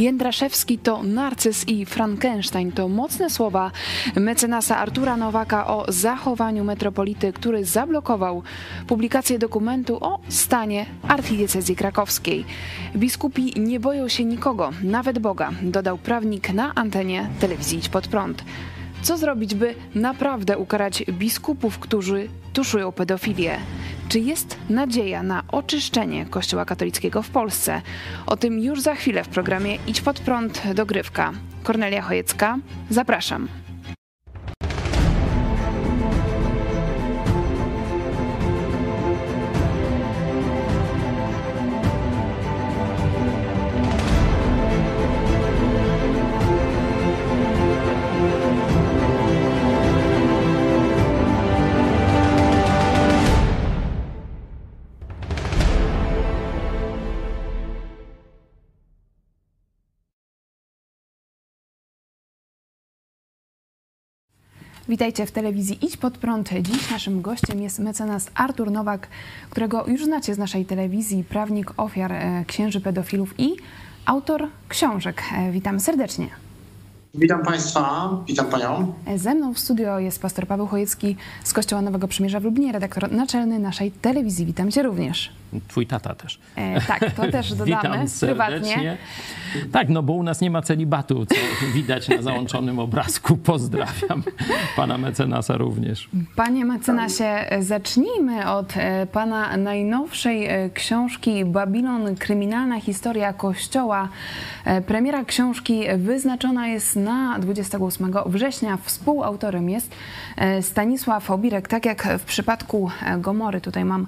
Jędraszewski to narcyz i Frankenstein to mocne słowa mecenasa Artura Nowaka o zachowaniu metropolity, który zablokował publikację dokumentu o stanie archidiecezji krakowskiej. Biskupi nie boją się nikogo, nawet Boga, dodał prawnik na antenie telewizji Idź Pod Prąd. Co zrobić, by naprawdę ukarać biskupów, którzy tuszują pedofilię? Czy jest nadzieja na oczyszczenie Kościoła katolickiego w Polsce? O tym już za chwilę w programie Idź pod prąd dogrywka. Kornelia Chojecka, zapraszam. Witajcie w telewizji Idź Pod Prąd. Dziś naszym gościem jest mecenas Artur Nowak, którego już znacie z naszej telewizji, prawnik ofiar e, księży pedofilów i autor książek. E, witam serdecznie. Witam Państwa, witam Panią. Ze mną w studio jest pastor Paweł Chojecki z Kościoła Nowego Przymierza w Lublinie, redaktor naczelny naszej telewizji. Witam Cię również. Twój tata też. E, tak, to też dodamy Witam serdecznie. prywatnie. Tak, no bo u nas nie ma celibatu, co widać na załączonym obrazku. Pozdrawiam pana mecenasa również. Panie mecenasie, zacznijmy od e, pana najnowszej e, książki Babilon kryminalna historia Kościoła. E, premiera książki wyznaczona jest na 28 września. Współautorem jest Stanisław Obirek, tak jak w przypadku Gomory. Tutaj mam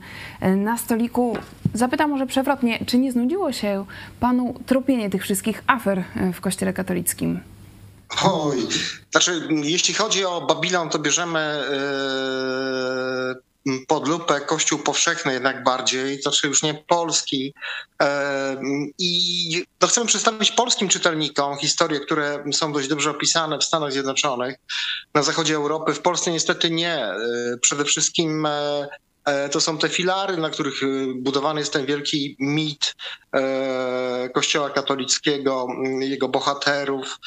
na stoliku zapytam może przewrotnie, czy nie znudziło się panu tropienie tych wszystkich afer e, w Kościele katolickim? Oj, znaczy, jeśli chodzi o Babilon, to bierzemy yy, pod lupę Kościół powszechny jednak bardziej, znaczy już nie polski. Yy, I to chcemy przedstawić polskim czytelnikom historie, które są dość dobrze opisane w Stanach Zjednoczonych, na zachodzie Europy. W Polsce niestety nie. Yy, przede wszystkim E, to są te filary, na których e, budowany jest ten wielki mit e, Kościoła katolickiego, jego bohaterów.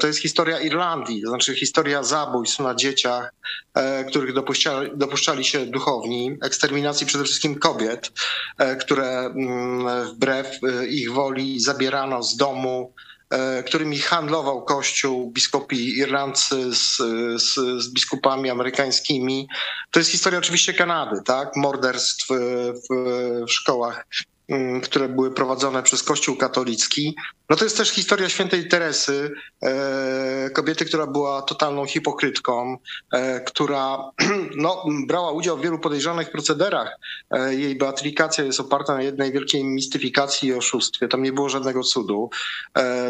To jest historia Irlandii, to znaczy historia zabójstw na dzieciach, których dopuszczali, dopuszczali się duchowni, eksterminacji przede wszystkim kobiet, które wbrew ich woli zabierano z domu, E, którymi handlował Kościół, biskupi irlandzcy z, z, z, biskupami amerykańskimi. To jest historia oczywiście Kanady, tak? Morderstw w, w szkołach Mm, które były prowadzone przez Kościół katolicki. No to jest też historia świętej Teresy, e, kobiety, która była totalną hipokrytką, e, która no, brała udział w wielu podejrzanych procederach. E, jej beatyfikacja jest oparta na jednej wielkiej mistyfikacji i oszustwie. Tam nie było żadnego cudu,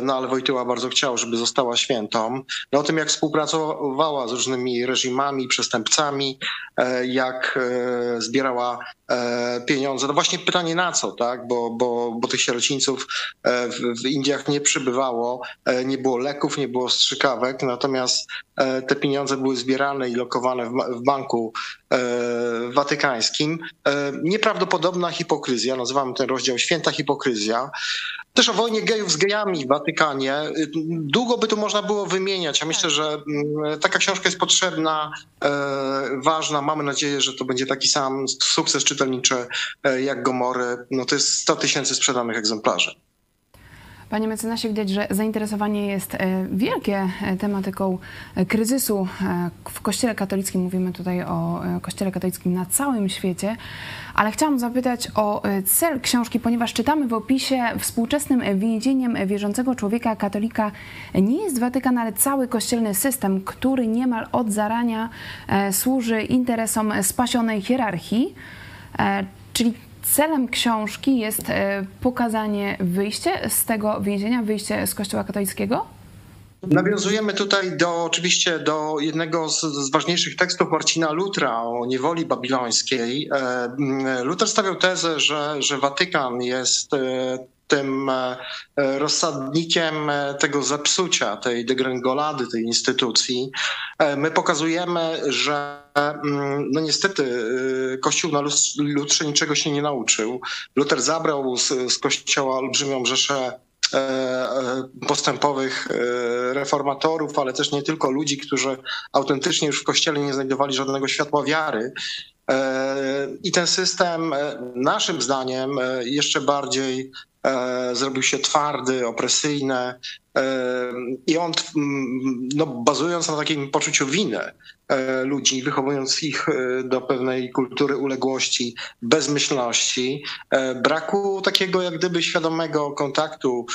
no ale Wojtyła bardzo chciał, żeby została świętą. No o tym, jak współpracowała z różnymi reżimami, przestępcami, jak zbierała pieniądze. No właśnie pytanie na co, tak? bo, bo, bo tych sierocińców w, w Indiach nie przybywało, e, nie było leków, nie było strzykawek, natomiast e, te pieniądze były zbierane i lokowane w, banku watykańskim. Nieprawdopodobna hipokryzja, nazywamy ten rozdział Święta Hipokryzja. Też o wojnie gejów z gejami w Watykanie. Długo by tu można było wymieniać. Ja myślę, że mm, taka książka jest potrzebna, ważna. Mamy nadzieję, że to będzie taki sam sukces czytelniczy jak Gomory. No to jest 100 tysięcy sprzedanych egzemplarzy. Panie mecenasie, widać, że zainteresowanie jest e, wielkie e, tematyką e, kryzysu w Kościele katolickim. Mówimy tutaj o Kościele katolickim na całym świecie. Ale chciałam zapytać o cel książki, ponieważ czytamy w opisie współczesnym więzieniem wierzącego człowieka katolika nie jest Watykan, ale cały kościelny system, który niemal od zarania służy interesom spasionej hierarchii. Czyli celem książki jest e, pokazanie wyjście z tego więzienia, wyjście z Kościoła katolickiego? Nawiązujemy tutaj do, oczywiście do jednego z, z, ważniejszych tekstów Marcina Lutra o niewoli babilońskiej. E, Luther stawiał tezę, że, że Watykan jest e, tym rozsadnikiem tego zepsucia, tej degrengolady tej instytucji. My pokazujemy, że Mm, no niestety Kościół na Lutrze niczego się nie nauczył. Luther zabrał z, z Kościoła olbrzymią rzeszę postępowych reformatorów, ale też nie tylko ludzi, którzy autentycznie już w kościele nie znajdowali żadnego światła wiary. I ten system, naszym zdaniem, jeszcze bardziej zrobił się twardy, opresyjny i on, no, bazując na takim poczuciu winy ludzi, wychowując ich do pewnej kultury uległości, bezmyślności, braku takiego jak gdyby świadomego kontaktu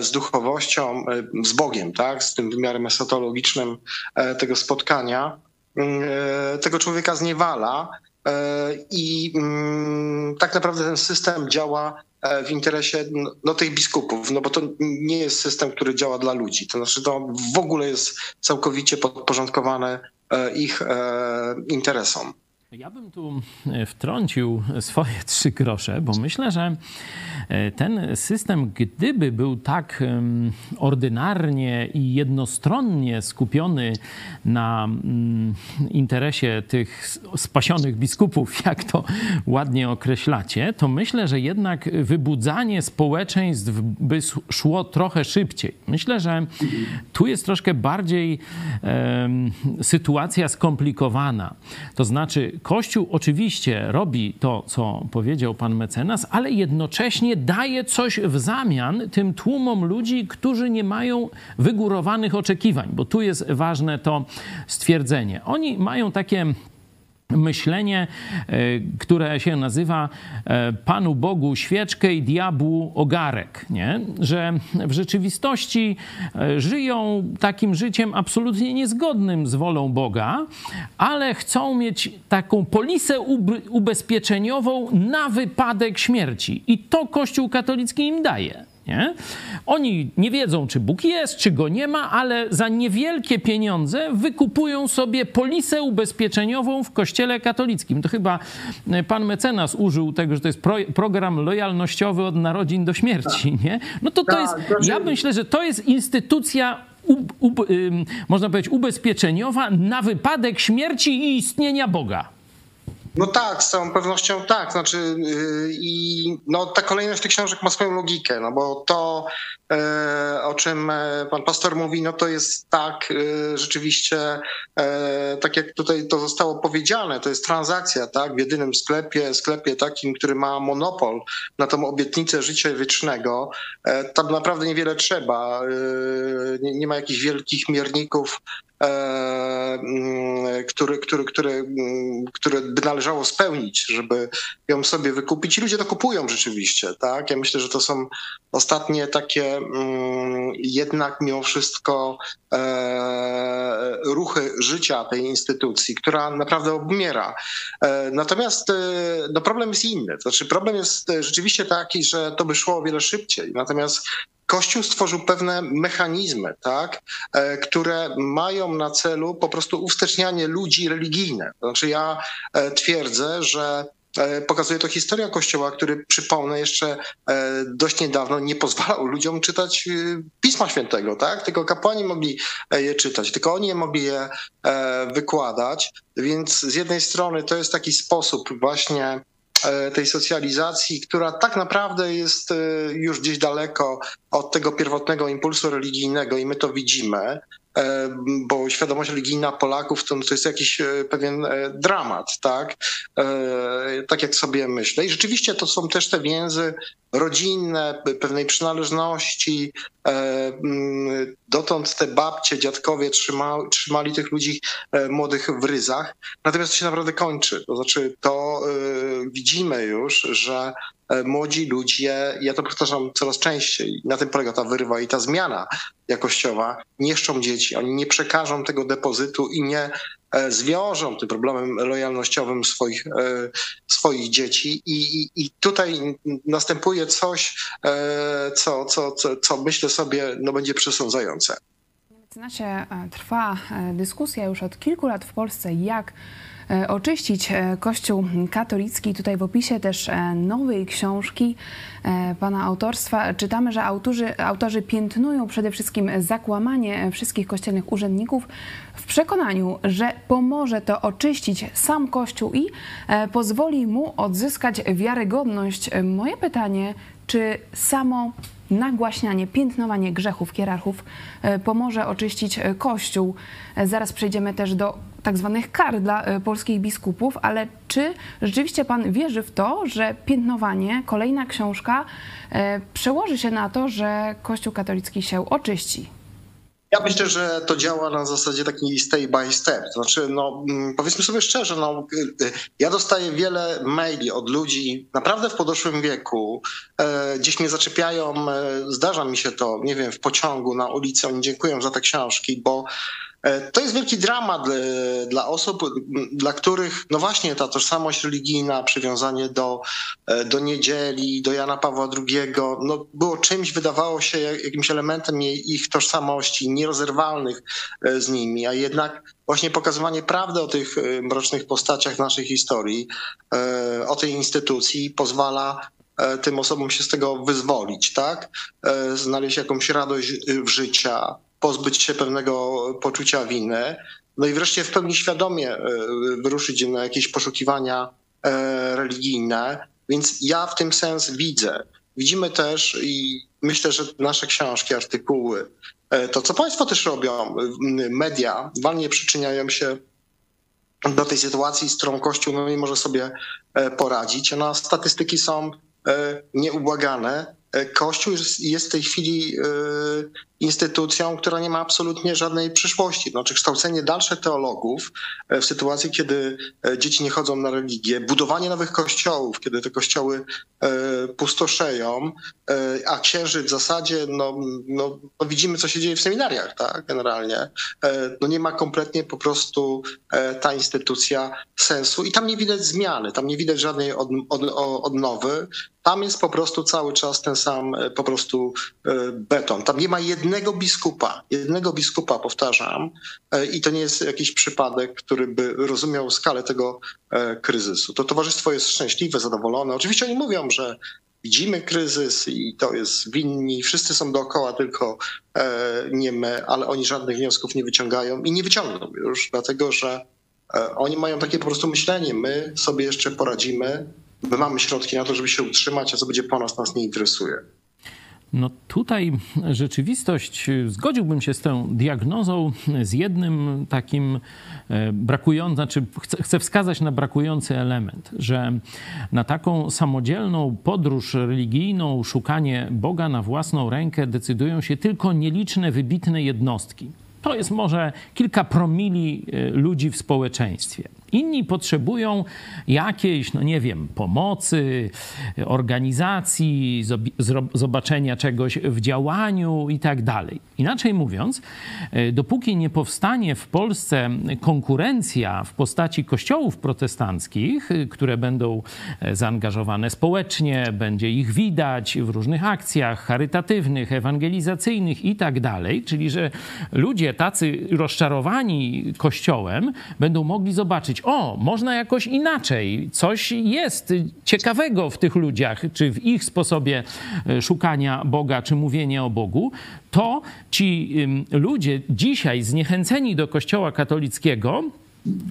z duchowością, z Bogiem, tak, z tym wymiarem esotologicznym tego spotkania, tego człowieka zniewala i mm, tak naprawdę ten system działa w interesie no, tych biskupów, no bo to nie jest system, który działa dla ludzi. To znaczy to w ogóle jest całkowicie podporządkowane ich interesom. Ja bym tu wtrącił swoje trzy grosze, bo myślę, że E, ten system, gdyby był tak ordynarnie i jednostronnie skupiony na mm, interesie tych spasionych biskupów, jak to ładnie określacie, to myślę, że jednak wybudzanie społeczeństw by szło trochę szybciej. Myślę, że tu jest troszkę bardziej um, sytuacja skomplikowana. To znaczy, Kościół oczywiście robi to, co powiedział pan mecenas, ale jednocześnie daje coś w zamian tym tłumom ludzi, którzy nie mają wygórowanych oczekiwań, bo tu jest ważne to stwierdzenie. Oni mają takie myślenie, e, które się nazywa e, Panu Bogu świeczkę i diabłu ogarek, nie? że w rzeczywistości e, żyją takim życiem absolutnie niezgodnym z wolą Boga, ale chcą mieć taką polisę ubezpieczeniową na wypadek śmierci. I to Kościół katolicki im daje. Nie? Oni nie wiedzą, czy Bóg jest, czy go nie ma, ale za niewielkie pieniądze wykupują sobie polisę ubezpieczeniową w kościele katolickim. To chyba e, pan mecenas użył tego, że to jest pro, program lojalnościowy od narodzin do śmierci. Tak. Nie? No to to tak, jest, ja myślę, że to jest instytucja u, u, można powiedzieć, ubezpieczeniowa na wypadek śmierci i istnienia Boga. No tak, z całą pewnością tak. Znaczy, yy, i no, ta kolejność tych książek ma swoją logikę, no bo to, e, o czym e, pan pastor mówi, no to jest tak e, rzeczywiście, tak jak tutaj to zostało powiedziane, to jest transakcja, tak, w jedynym sklepie, sklepie takim, który ma monopol na tą obietnicę życia wiecznego. Tam naprawdę niewiele trzeba. Nie, nie ma jakichś wielkich mierników E, mm, które, które, które, mm, które by należało spełnić, żeby ją sobie wykupić. I ludzie to kupują rzeczywiście, tak? Ja myślę, że to są ostatnie takie mm, jednak mimo wszystko e, ruchy życia tej instytucji, która naprawdę obmiera. E, natomiast no problem jest inny. Znaczy problem jest rzeczywiście taki, że to by szło o wiele szybciej. Natomiast Kościół stworzył pewne mechanizmy, tak, e, które mają na celu po prostu uwstecznianie ludzi religijne. Znaczy ja e, twierdzę, że e, Pokazuje to historia Kościoła, który, przypomnę, jeszcze dość niedawno nie pozwalał ludziom czytać Pisma Świętego, tak? Tylko kapłani mogli je czytać, tylko oni mogli je wykładać. Więc z jednej strony to jest taki sposób właśnie tej socjalizacji, która tak naprawdę jest e, już gdzieś daleko od tego pierwotnego impulsu religijnego i my to widzimy. E, bo świadomość religijna Polaków to, to jest jakiś e, pewien e, dramat, tak? Tak jak sobie myślę. I rzeczywiście to są też te więzy rodzinne, pewnej przynależności. Dotąd te babcie, dziadkowie trzyma, trzymali tych ludzi młodych w ryzach. Natomiast to się naprawdę kończy. To znaczy, to widzimy już, że E, młodzi ludzie, ja to powtarzam coraz częściej, na tym polega ta wyrwa i ta zmiana jakościowa, niszczą dzieci, oni nie przekażą tego depozytu i nie e, zwiążą tym problemem lojalnościowym swoich, e, swoich dzieci. I, i, I tutaj następuje coś, co, co, co, co myślę sobie no, będzie przesądzające. W mecenasie trwa dyskusja już od kilku lat w Polsce, jak E, oczyścić e, Kościół katolicki. Tutaj w opisie też e, nowej książki pana autorstwa czytamy, że autorzy, autorzy piętnują przede wszystkim zakłamanie wszystkich kościelnych urzędników w przekonaniu, że pomoże to oczyścić sam Kościół i pozwoli mu odzyskać wiarygodność. Moje pytanie, czy samo nagłaśnianie, piętnowanie grzechów hierarchów pomoże oczyścić Kościół. Zaraz przejdziemy też do tak zwanych kar dla polskich biskupów, ale czy rzeczywiście pan wierzy w to, że piętnowanie, kolejna książka przełoży się na to, że Kościół katolicki się oczyści? Ja myślę, że to działa na zasadzie takiej stay by step. Znaczy, no, mm, powiedzmy sobie szczerze, no, y, y, ja dostaję wiele maili od ludzi naprawdę w podeszłym wieku. E, gdzieś mnie zaczepiają, e, zdarza mi się to, nie wiem, w pociągu, na ulicy. Oni dziękują za te książki, bo E, to jest wielki dramat e, dla osób, dla których, no właśnie, ta tożsamość religijna, przywiązanie do, e, do niedzieli, do Jana Pawła II, no było czymś, wydawało się jakimś elementem ich tożsamości, nierozerwalnych z nimi, a jednak właśnie pokazywanie prawdy o tych mrocznych postaciach naszej historii, o tej instytucji pozwala tym osobom się z tego wyzwolić, tak? Znaleźć jakąś radość w życia, pozbyć się pewnego poczucia winy, no i wreszcie w pełni świadomie e, wyruszyć na jakieś poszukiwania e, religijne. Więc ja w tym sens widzę. Widzimy też i myślę, że nasze książki, artykuły, e, to co Państwo też robią, media, walnie przyczyniają się do tej sytuacji, z którą Kościół no nie może sobie poradzić. No, statystyki są nieubłagane. Kościół jest w tej chwili instytucją, która nie ma absolutnie żadnej przyszłości. Znaczy kształcenie dalsze teologów e, w sytuacji, kiedy e, dzieci nie chodzą na religię, budowanie nowych kościołów, kiedy te kościoły e, pustoszeją, a księży w zasadzie, no, no, no widzimy, co się dzieje w seminariach, tak, generalnie. No nie ma kompletnie po prostu ta instytucja sensu i tam nie widać zmiany, tam nie widać żadnej od, od, odnowy. Tam jest po prostu cały czas ten sam po prostu beton. Tam nie ma jednego biskupa, jednego biskupa powtarzam, e, i to nie jest jakiś przypadek, który by rozumiał skalę tego e, kryzysu. To towarzystwo jest szczęśliwe, zadowolone. Oczywiście oni mówią, że widzimy kryzys i to jest winni, wszyscy są dookoła, tylko e, nie my, ale oni żadnych wniosków nie wyciągają i nie wyciągną już, dlatego że oni mają takie po prostu myślenie, my sobie jeszcze poradzimy, my mamy środki na to, żeby się utrzymać, a co będzie po nas, nas nie interesuje. No tutaj rzeczywistość, zgodziłbym się z tą diagnozą, z jednym takim e, brakującym, znaczy chcę, wskazać na brakujący element, że na taką samodzielną podróż religijną, szukanie Boga na własną rękę decydują się tylko nieliczne, wybitne jednostki. To jest może kilka promili e, ludzi w społeczeństwie. Inni potrzebują jakiejś, no nie wiem, pomocy, organizacji, zobaczenia czegoś w działaniu i tak dalej. Inaczej mówiąc, e, dopóki nie powstanie w Polsce konkurencja w postaci kościołów protestanckich, e, które będą e, zaangażowane społecznie, będzie ich widać w różnych akcjach charytatywnych, ewangelizacyjnych i tak dalej, czyli że ludzie tacy rozczarowani kościołem będą mogli zobaczyć, o, można jakoś inaczej, coś jest ciekawego w tych ludziach, czy w ich sposobie e, szukania Boga, czy mówienia o Bogu, to ci ludzie dzisiaj zniechęceni do Kościoła katolickiego,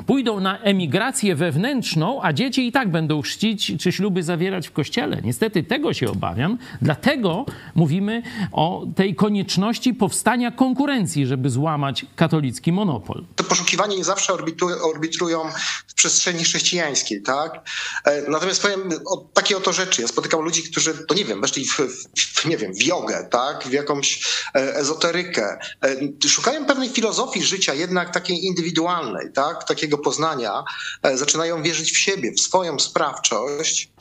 pójdą na emigrację wewnętrzną, a dzieci i tak będą chrzcić czy śluby zawierać w kościele. Niestety tego się obawiam. Dlatego mówimy o tej konieczności powstania konkurencji, żeby złamać katolicki monopol. To poszukiwanie nie zawsze orbitrują w przestrzeni chrześcijańskiej, tak? E, natomiast powiem o takie oto rzeczy. Ja spotykam ludzi, którzy, to nie wiem, weszli w, w nie wiem, w jogę, tak? W jakąś e, ezoterykę. E, szukają pewnej filozofii życia, jednak takiej indywidualnej, tak? Takiego poznania, e, zaczynają wierzyć w siebie, w swoją sprawczość.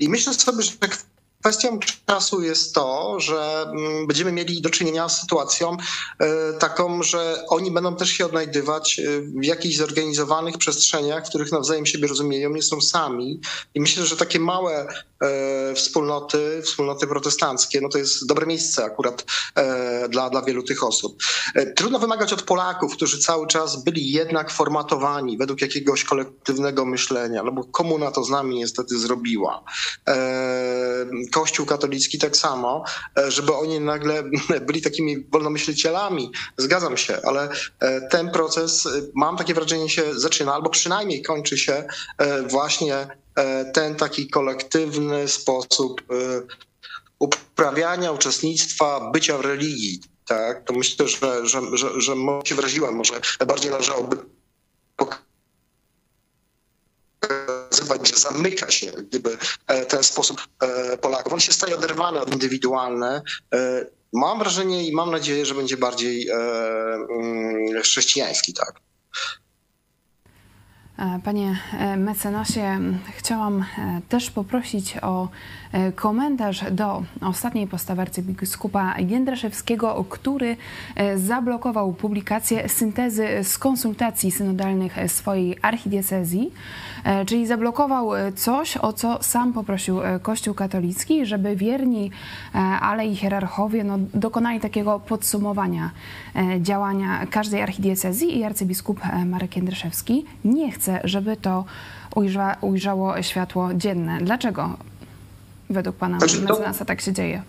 I myślę sobie, że Kwestią czasu jest to, że mm, będziemy mieli do czynienia z sytuacją e, taką, że oni będą też się odnajdywać e, w jakichś zorganizowanych przestrzeniach, w których nawzajem siebie rozumieją, nie są sami. I myślę, że takie małe e, wspólnoty, wspólnoty protestanckie, no to jest dobre miejsce akurat dla, dla wielu tych osób. Trudno wymagać od Polaków, którzy cały czas byli jednak formatowani według jakiegoś kolektywnego myślenia, no bo komuna to z nami niestety zrobiła Kościół katolicki tak samo, e, żeby oni nagle byli takimi wolnomyślicielami. Zgadzam się, ale e, ten proces, e, mam takie wrażenie, się zaczyna, albo przynajmniej kończy się właśnie ten taki kolektywny sposób uprawiania, uczestnictwa, bycia w religii, tak, to myślę, że, że, że, że się wyraziłem, może bardziej należałoby że zamyka się gdyby e, ten sposób e, Polaków. On się staje oderwany od indywidualne. E, mam wrażenie i mam nadzieję, że będzie bardziej mm, chrześcijański, tak. Panie mecenasie, chciałam też poprosić o E, komentarz do ostatniej postawy arcybiskupa Jędraszewskiego, który e, zablokował publikację syntezy z konsultacji synodalnych swojej archidiecezji, e, czyli zablokował coś, o co sam poprosił Kościół katolicki, żeby wierni, ale i hierarchowie no, dokonali takiego podsumowania działania każdej archidiecezji i arcybiskup Marek Jędraszewski nie chce, żeby to ujrza, ujrzało światło dzienne. Dlaczego według pana znaczy, mecenasa tak się dzieje?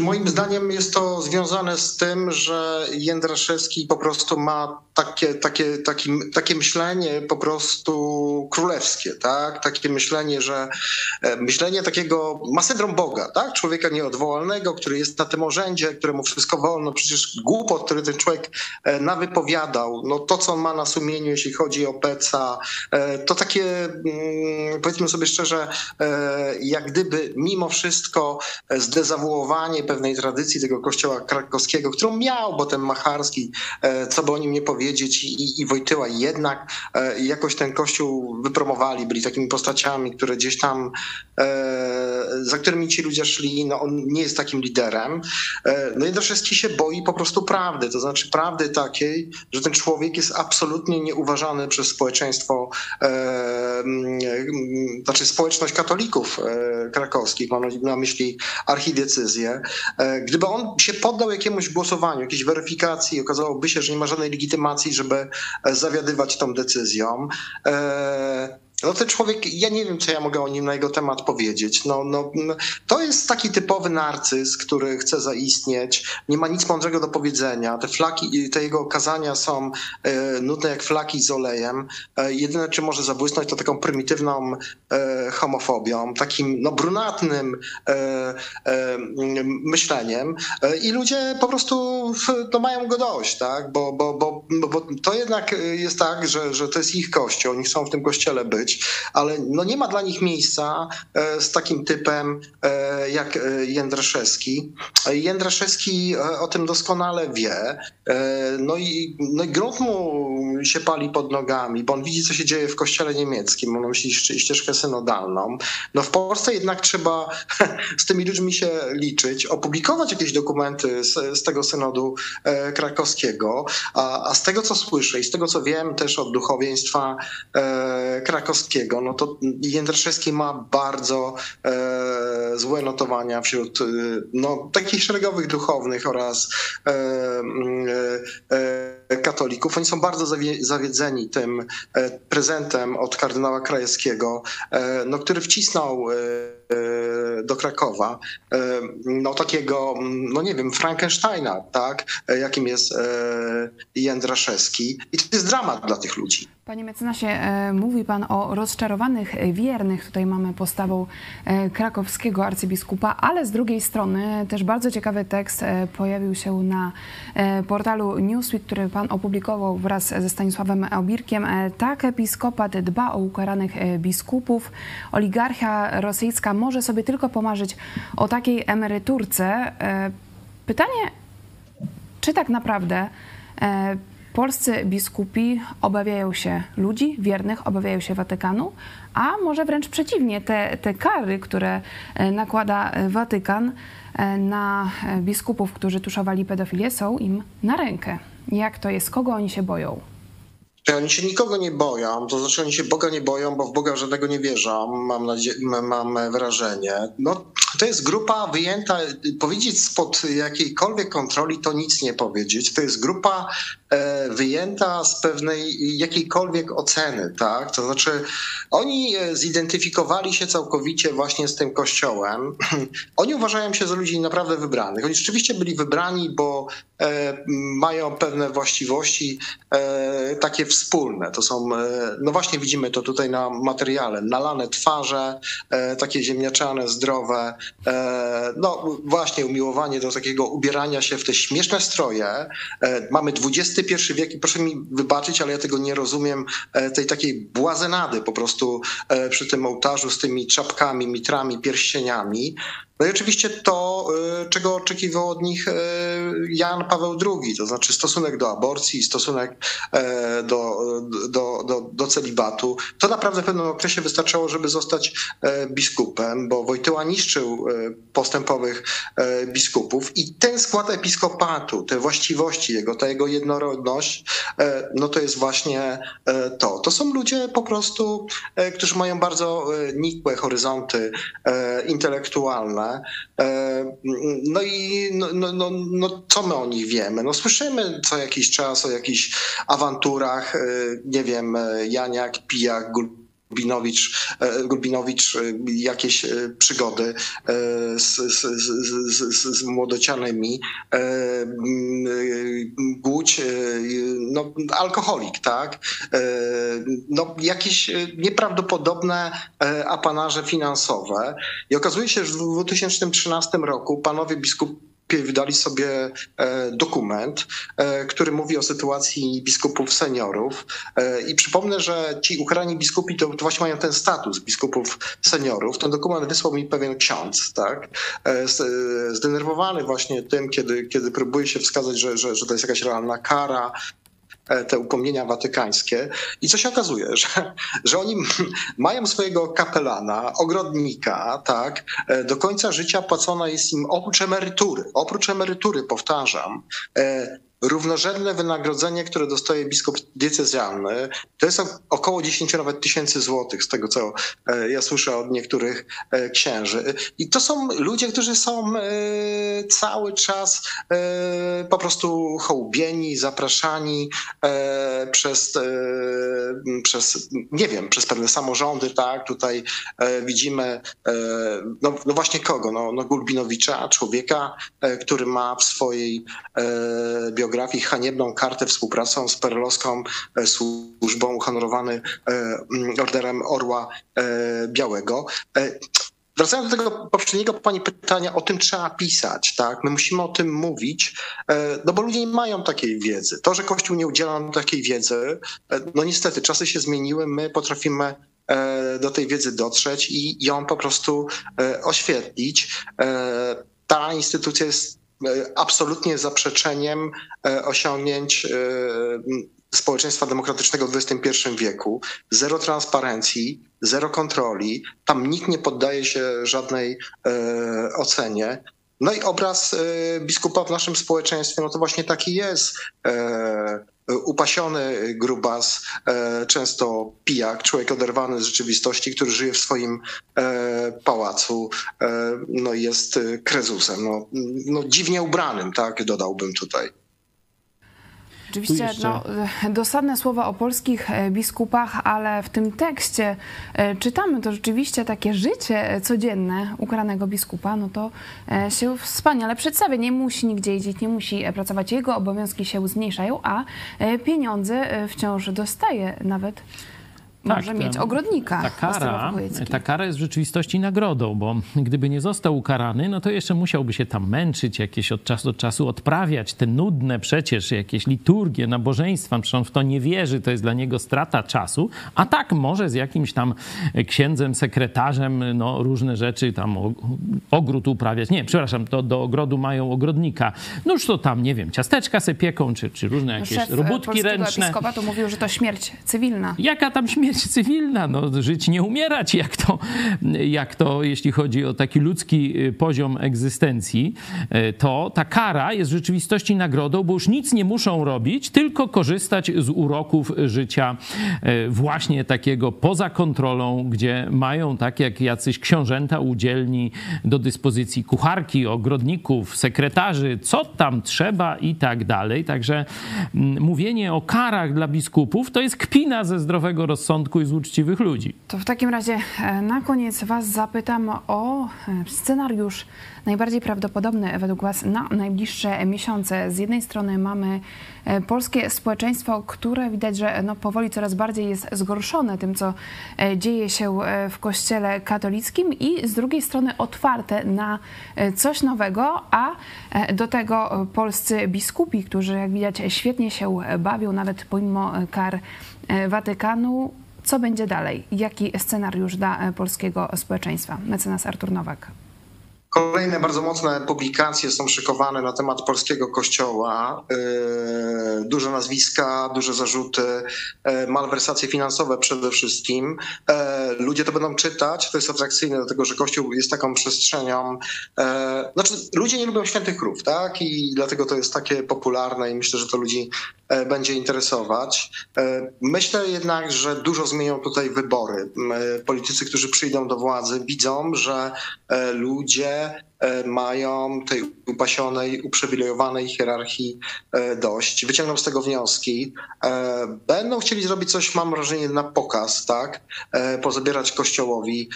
Moim zdaniem jest to związane z tym, że Jędraszewski po prostu ma takie, takie, takie, takie myślenie po prostu królewskie, tak? Takie myślenie, że e, myślenie takiego, ma syndrom Boga, tak? Człowieka nieodwołalnego, który jest na tym orędzie, któremu wszystko wolno. Przecież głupot, który ten człowiek e, nawypowiadał, no to, co on ma na sumieniu, jeśli chodzi o Peca, e, to takie, mm, powiedzmy sobie szczerze, jak gdyby mimo wszystko pewnej tradycji tego kościoła krakowskiego, którą miał, bo ten Macharski, co by o nim nie powiedzieć i, i Wojtyła jednak e, jakoś ten kościół wypromowali, byli takimi postaciami, które gdzieś tam, e, za którymi ci ludzie szli, no on nie jest takim liderem. E, no Jędraszewski się boi po prostu prawdy, to znaczy prawdy takiej, że ten człowiek jest absolutnie nieuważany przez społeczeństwo, znaczy społeczność katolików krakowskich, mam na myśli archidiecezję. Gdyby on się poddał jakiemuś głosowaniu, jakiejś weryfikacji, okazałoby się, że nie ma żadnej legitymacji, żeby e, zawiadywać tą decyzją. No ten człowiek, ja nie wiem, co ja mogę o nim na jego temat powiedzieć. No, no, to jest taki typowy narcyz, który chce zaistnieć, nie ma nic mądrego do powiedzenia. Te flaki, te jego okazania są e, nudne jak flaki z olejem. E, jedyne, czym może zabłysnąć, to taką prymitywną e, homofobią, takim no, brunatnym e, e, myśleniem. E, I ludzie po prostu no, mają go dość, tak? Bo, bo, bo, bo to jednak jest tak, że, że to jest ich kościół, oni chcą w tym kościele być ale no nie ma dla nich miejsca e, z takim typem e, jak e, Jędraszewski. Jędraszewski o tym doskonale wie. No i, no i grunt mu się pali pod nogami, bo on widzi, co się dzieje w kościele niemieckim. On myśli ścieżkę synodalną. No w Polsce jednak trzeba z tymi ludźmi się liczyć, opublikować jakieś dokumenty z, z tego synodu krakowskiego, a, a, z tego, co słyszę i z tego, co wiem też od duchowieństwa krakowskiego, Jędraszewskiego, no to Jędraszewski ma bardzo e, złe notowania wśród e, no, takich szeregowych duchownych oraz e, e, katolików. Oni są bardzo zawiedzeni tym e, prezentem od kardynała Krajewskiego, e, no, który wcisnął do Krakowa, no takiego, no nie wiem, Frankensteina, tak, jakim jest Jędraszewski. I to jest dramat dla tych ludzi. Panie mecenasie, e, mówi pan o rozczarowanych wiernych. Tutaj mamy postawą e, krakowskiego arcybiskupa, ale z drugiej strony też bardzo ciekawy tekst e, pojawił się na portalu Newsweek, który pan opublikował wraz ze Stanisławem Obirkiem. Tak episkopat dba o ukaranych biskupów. Oligarchia rosyjska może sobie tylko pomarzyć o takiej emeryturce. Pytanie, czy tak naprawdę Polscy biskupi obawiają się ludzi wiernych, obawiają się Watykanu, a może wręcz przeciwnie, te, te kary, które e, nakłada e, Watykan e, na biskupów, którzy tuszowali pedofilię, są im na rękę. Jak to jest? Kogo oni się boją? Oni się nikogo nie boją, to znaczy oni się Boga nie boją, bo w Boga żadnego nie wierzą, mam, mam wrażenie. No, to jest grupa wyjęta, powiedzieć spod jakiejkolwiek kontroli to nic nie powiedzieć. To jest grupa wyjęta z pewnej jakiejkolwiek oceny, tak? To znaczy oni zidentyfikowali się całkowicie właśnie z tym kościołem. Oni uważają się za ludzi naprawdę wybranych. Oni rzeczywiście byli wybrani, bo mają pewne właściwości takie wspólne. To są, no właśnie widzimy to tutaj na materiale, nalane twarze, takie ziemniaczane, zdrowe, no właśnie umiłowanie do takiego ubierania się w te śmieszne stroje. E, mamy XXI wiek i proszę mi wybaczyć, ale ja tego nie rozumiem, e, tej takiej błazenady po prostu e, przy tym ołtarzu z tymi czapkami, mitrami, pierścieniami. No i oczywiście to, y, czego oczekiwał od nich y, Jan Paweł II, to znaczy stosunek do aborcji, stosunek e, do, do, do, do celibatu. To naprawdę w pewnym okresie wystarczało, żeby zostać e, biskupem, bo Wojtyła niszczył e, postępowych biskupów i ten skład episkopatu, te właściwości jego, ta jego jednorodność, no to jest właśnie to. To są ludzie po prostu, którzy mają bardzo nikłe horyzonty intelektualne, E, no i no, no, no, no, co my o nich wiemy? No słyszymy co jakiś czas o jakichś awanturach, e, nie wiem, e, Janiak, Pijak, Gulbinowicz, Gulbinowicz jakieś przygody z, z, z, z młodocianymi, Głódź, no, alkoholik, tak? No, jakieś nieprawdopodobne apanarze finansowe. I okazuje się, że w 2013 roku panowie biskupi wydali sobie e, dokument, e, który mówi o sytuacji biskupów seniorów. E, I przypomnę, że ci ukarani biskupi to, właśnie mają ten status biskupów seniorów. Ten dokument wysłał mi pewien ksiądz, tak? Zdenerwowany właśnie tym, kiedy, kiedy próbuje się wskazać, że, że, że to jest jakaś realna kara, te upomnienia watykańskie. I co się okazuje, że, że oni mają swojego kapelana, ogrodnika, tak, e, do końca życia płacona jest im oprócz emerytury, oprócz emerytury, powtarzam, e, równorzędne wynagrodzenie, które dostaje biskup diecezjalny, to jest około 10 nawet tysięcy złotych, z tego co e, ja słyszę od niektórych e, księży. I to są ludzie, którzy są e, cały czas po prostu hołbieni, zapraszani przez, przez nie wiem, przez pewne samorządy, tak? Tutaj widzimy, no, no właśnie kogo? No, no Gulbinowicza, człowieka, który ma w swojej biografii biografii haniebną kartę współpracą z perlowską e, służbą, uhonorowany e, mm, orderem Orła e, Białego. Wracając do tego poprzedniego pani pytania, o tym trzeba pisać, tak? My musimy o tym mówić, no bo ludzie nie mają takiej wiedzy. To, że Kościół nie udziela nam takiej wiedzy, no niestety czasy się zmieniły, my potrafimy do tej wiedzy dotrzeć i ją po prostu oświetlić. Ta instytucja jest absolutnie zaprzeczeniem e, osiągnięć e, społeczeństwa demokratycznego w XXI wieku. Zero transparencji, zero kontroli. Tam nikt nie poddaje się żadnej ocenie. No i obraz biskupa w naszym społeczeństwie, no to właśnie taki jest upasiony grubas, e, często pijak, człowiek oderwany z rzeczywistości, który żyje w swoim e, pałacu, e, no jest krezusem, no, no dziwnie ubranym, tak, dodałbym tutaj. Oczywiście no, dosadne słowa o polskich e, biskupach, ale w tym tekście e, czytamy to rzeczywiście takie życie codzienne ukranego biskupa, no to e, się wspaniale przedstawia. Nie musi nigdzie jeździć, nie musi pracować. Jego obowiązki się zmniejszają, a pieniądze wciąż dostaje nawet może tak, mieć ogrodnika. Ta kara, ta kara jest w rzeczywistości nagrodą, bo gdyby nie został ukarany, no to jeszcze musiałby się tam męczyć, jakieś od czasu do czasu odprawiać te nudne przecież jakieś liturgie, nabożeństwa, przecież on w to nie wierzy, to jest dla niego strata czasu, a tak może z jakimś tam księdzem, sekretarzem, no różne rzeczy, tam ogród uprawiać. Nie, przepraszam, to do ogrodu mają ogrodnika. No już to tam, nie wiem, ciasteczka se pieką, czy, czy różne jakieś Szef robótki ręczne. Szef mówił, że to śmierć cywilna. Jaka tam śmierć? Pamięć cywilna, no, żyć nie umierać, jak to, jak to jeśli chodzi o taki ludzki poziom egzystencji, to ta kara jest w rzeczywistości nagrodą, bo już nic nie muszą robić, tylko korzystać z uroków życia właśnie takiego poza kontrolą, gdzie mają tak jak jacyś książęta udzielni do dyspozycji kucharki, ogrodników, sekretarzy, co tam trzeba i tak dalej. Także mm, mówienie o karach dla biskupów to jest kpina ze zdrowego rozsądku i z uczciwych ludzi. To w takim razie e, na koniec Was zapytam o e, scenariusz najbardziej prawdopodobny według Was na najbliższe miesiące? Z jednej strony mamy e, polskie społeczeństwo, które widać, że no powoli coraz bardziej jest zgorszone tym, co dzieje się w kościele katolickim i z drugiej strony otwarte na coś nowego, a do tego polscy biskupi, którzy jak widać świetnie się bawią, nawet pomimo kar Watykanu. Co będzie dalej? Jaki scenariusz dla polskiego społeczeństwa? Mecenas Artur Nowak. Kolejne bardzo mocne publikacje są szykowane na temat polskiego kościoła. E, duże nazwiska, duże zarzuty, e, malwersacje finansowe przede wszystkim. E, ludzie to będą czytać, to jest atrakcyjne, dlatego że kościół jest taką przestrzenią. Znaczy, ludzie nie lubią świętych krów, tak? I dlatego to jest takie popularne i myślę, że to ludzi będzie interesować. Myślę jednak, że dużo zmienią tutaj wybory. Politycy, którzy przyjdą do władzy, widzą, że ludzie E, mają tej upasionej, uprzywilejowanej hierarchii e, dość, wyciągną z tego wnioski, e, będą chcieli zrobić coś, mam wrażenie, na pokaz, tak? Pozabierać kościołowi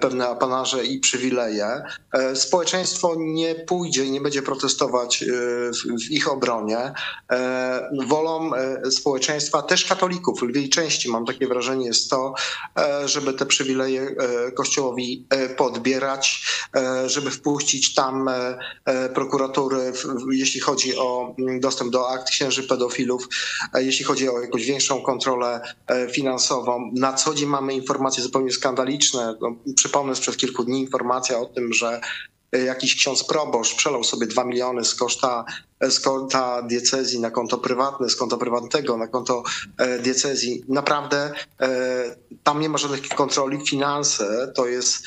pewne apanarze i przywileje. Społeczeństwo nie pójdzie i nie będzie protestować w ich obronie. Wolą społeczeństwa, też katolików, lwiej części mam takie wrażenie jest to, żeby te przywileje kościołowi podbierać, żeby wpuścić tam prokuratury jeśli chodzi o mm, dostęp do akt księży pedofilów, e, jeśli chodzi o jakąś większą kontrolę e, finansową. Na co dzień mamy informacje zupełnie skandaliczne. No, przypomnę sprzed kilku dni informacja o tym, że e, jakiś ksiądz proboszcz przelał sobie 2 miliony z koszta, z konta diecezji na konto prywatne, z konta prywatnego na konto diecezji. Naprawdę tam nie ma żadnych kontroli. Finanse to jest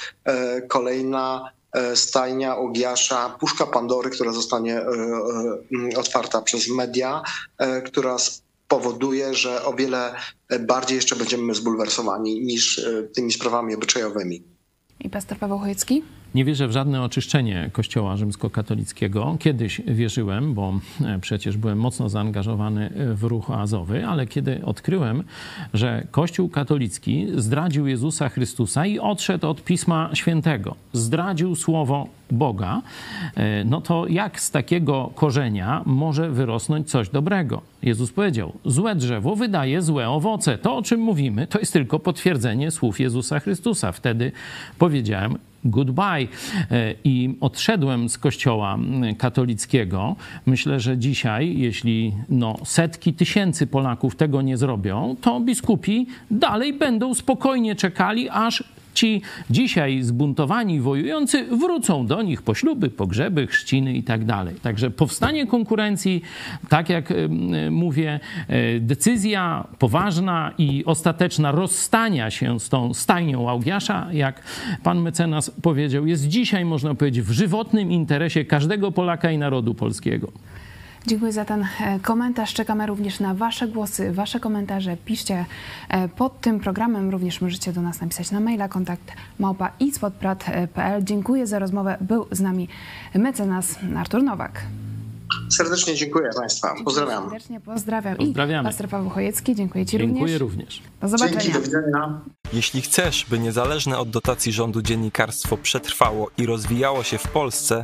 kolejna E, stajnia Ogiasza, puszka Pandory, która zostanie e, e, otwarta przez media, która spowoduje, że o wiele bardziej jeszcze będziemy zbulwersowani niż tymi sprawami obyczajowymi. I pastor Paweł Chojecki? Nie wierzę w żadne oczyszczenie Kościoła rzymskokatolickiego. Kiedyś wierzyłem, bo e, przecież byłem mocno zaangażowany w ruch oazowy, ale kiedy odkryłem, że Kościół katolicki zdradził Jezusa Chrystusa i odszedł od Pisma Świętego, zdradził słowo Boga, e, no to jak z takiego korzenia może wyrosnąć coś dobrego? Jezus powiedział: Złe drzewo wydaje złe owoce. To, o czym mówimy, to jest tylko potwierdzenie słów Jezusa Chrystusa. Wtedy powiedziałem: goodbye e, i odszedłem z kościoła katolickiego. Myślę, że dzisiaj, jeśli no, setki tysięcy Polaków tego nie zrobią, to biskupi dalej będą spokojnie czekali, aż Ci dzisiaj zbuntowani wojujący wrócą do nich po śluby, pogrzeby, chrzciny i tak. Także powstanie konkurencji, tak jak mówię, e, decyzja poważna i ostateczna rozstania się z tą stajnią Augiasza, jak pan mecenas powiedział, jest dzisiaj, można powiedzieć, w żywotnym interesie każdego Polaka i narodu polskiego. Dziękuję za ten e, komentarz. Czekamy również na Wasze głosy, Wasze komentarze. Piszcie e, pod tym programem. Również możecie do nas napisać na maila kontakt małpa Dziękuję za rozmowę. Był z nami mecenas Artur Nowak. Serdecznie dziękuję Państwa. Pozdrawiam. Serdecznie pozdrawiam. Pozdrawiamy. I pastor Paweł Chojecki, dziękuję Ci dziękuję również. również. Do zobaczenia. Dzięki, do widzenia. Jeśli chcesz, by niezależne od dotacji rządu dziennikarstwo przetrwało i rozwijało się w Polsce,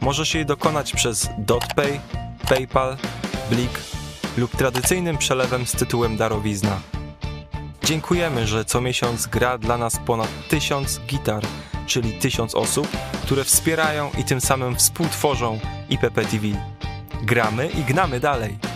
Możesz jej dokonać przez DotPay, PayPal, Blik lub tradycyjnym przelewem z tytułem darowizna. dziękujemy, że co miesiąc gra dla nas ponad tysiąc gitar, czyli tysiąc osób, które wspierają i tym samym współtworzą IPP TV. Gramy i gnamy dalej.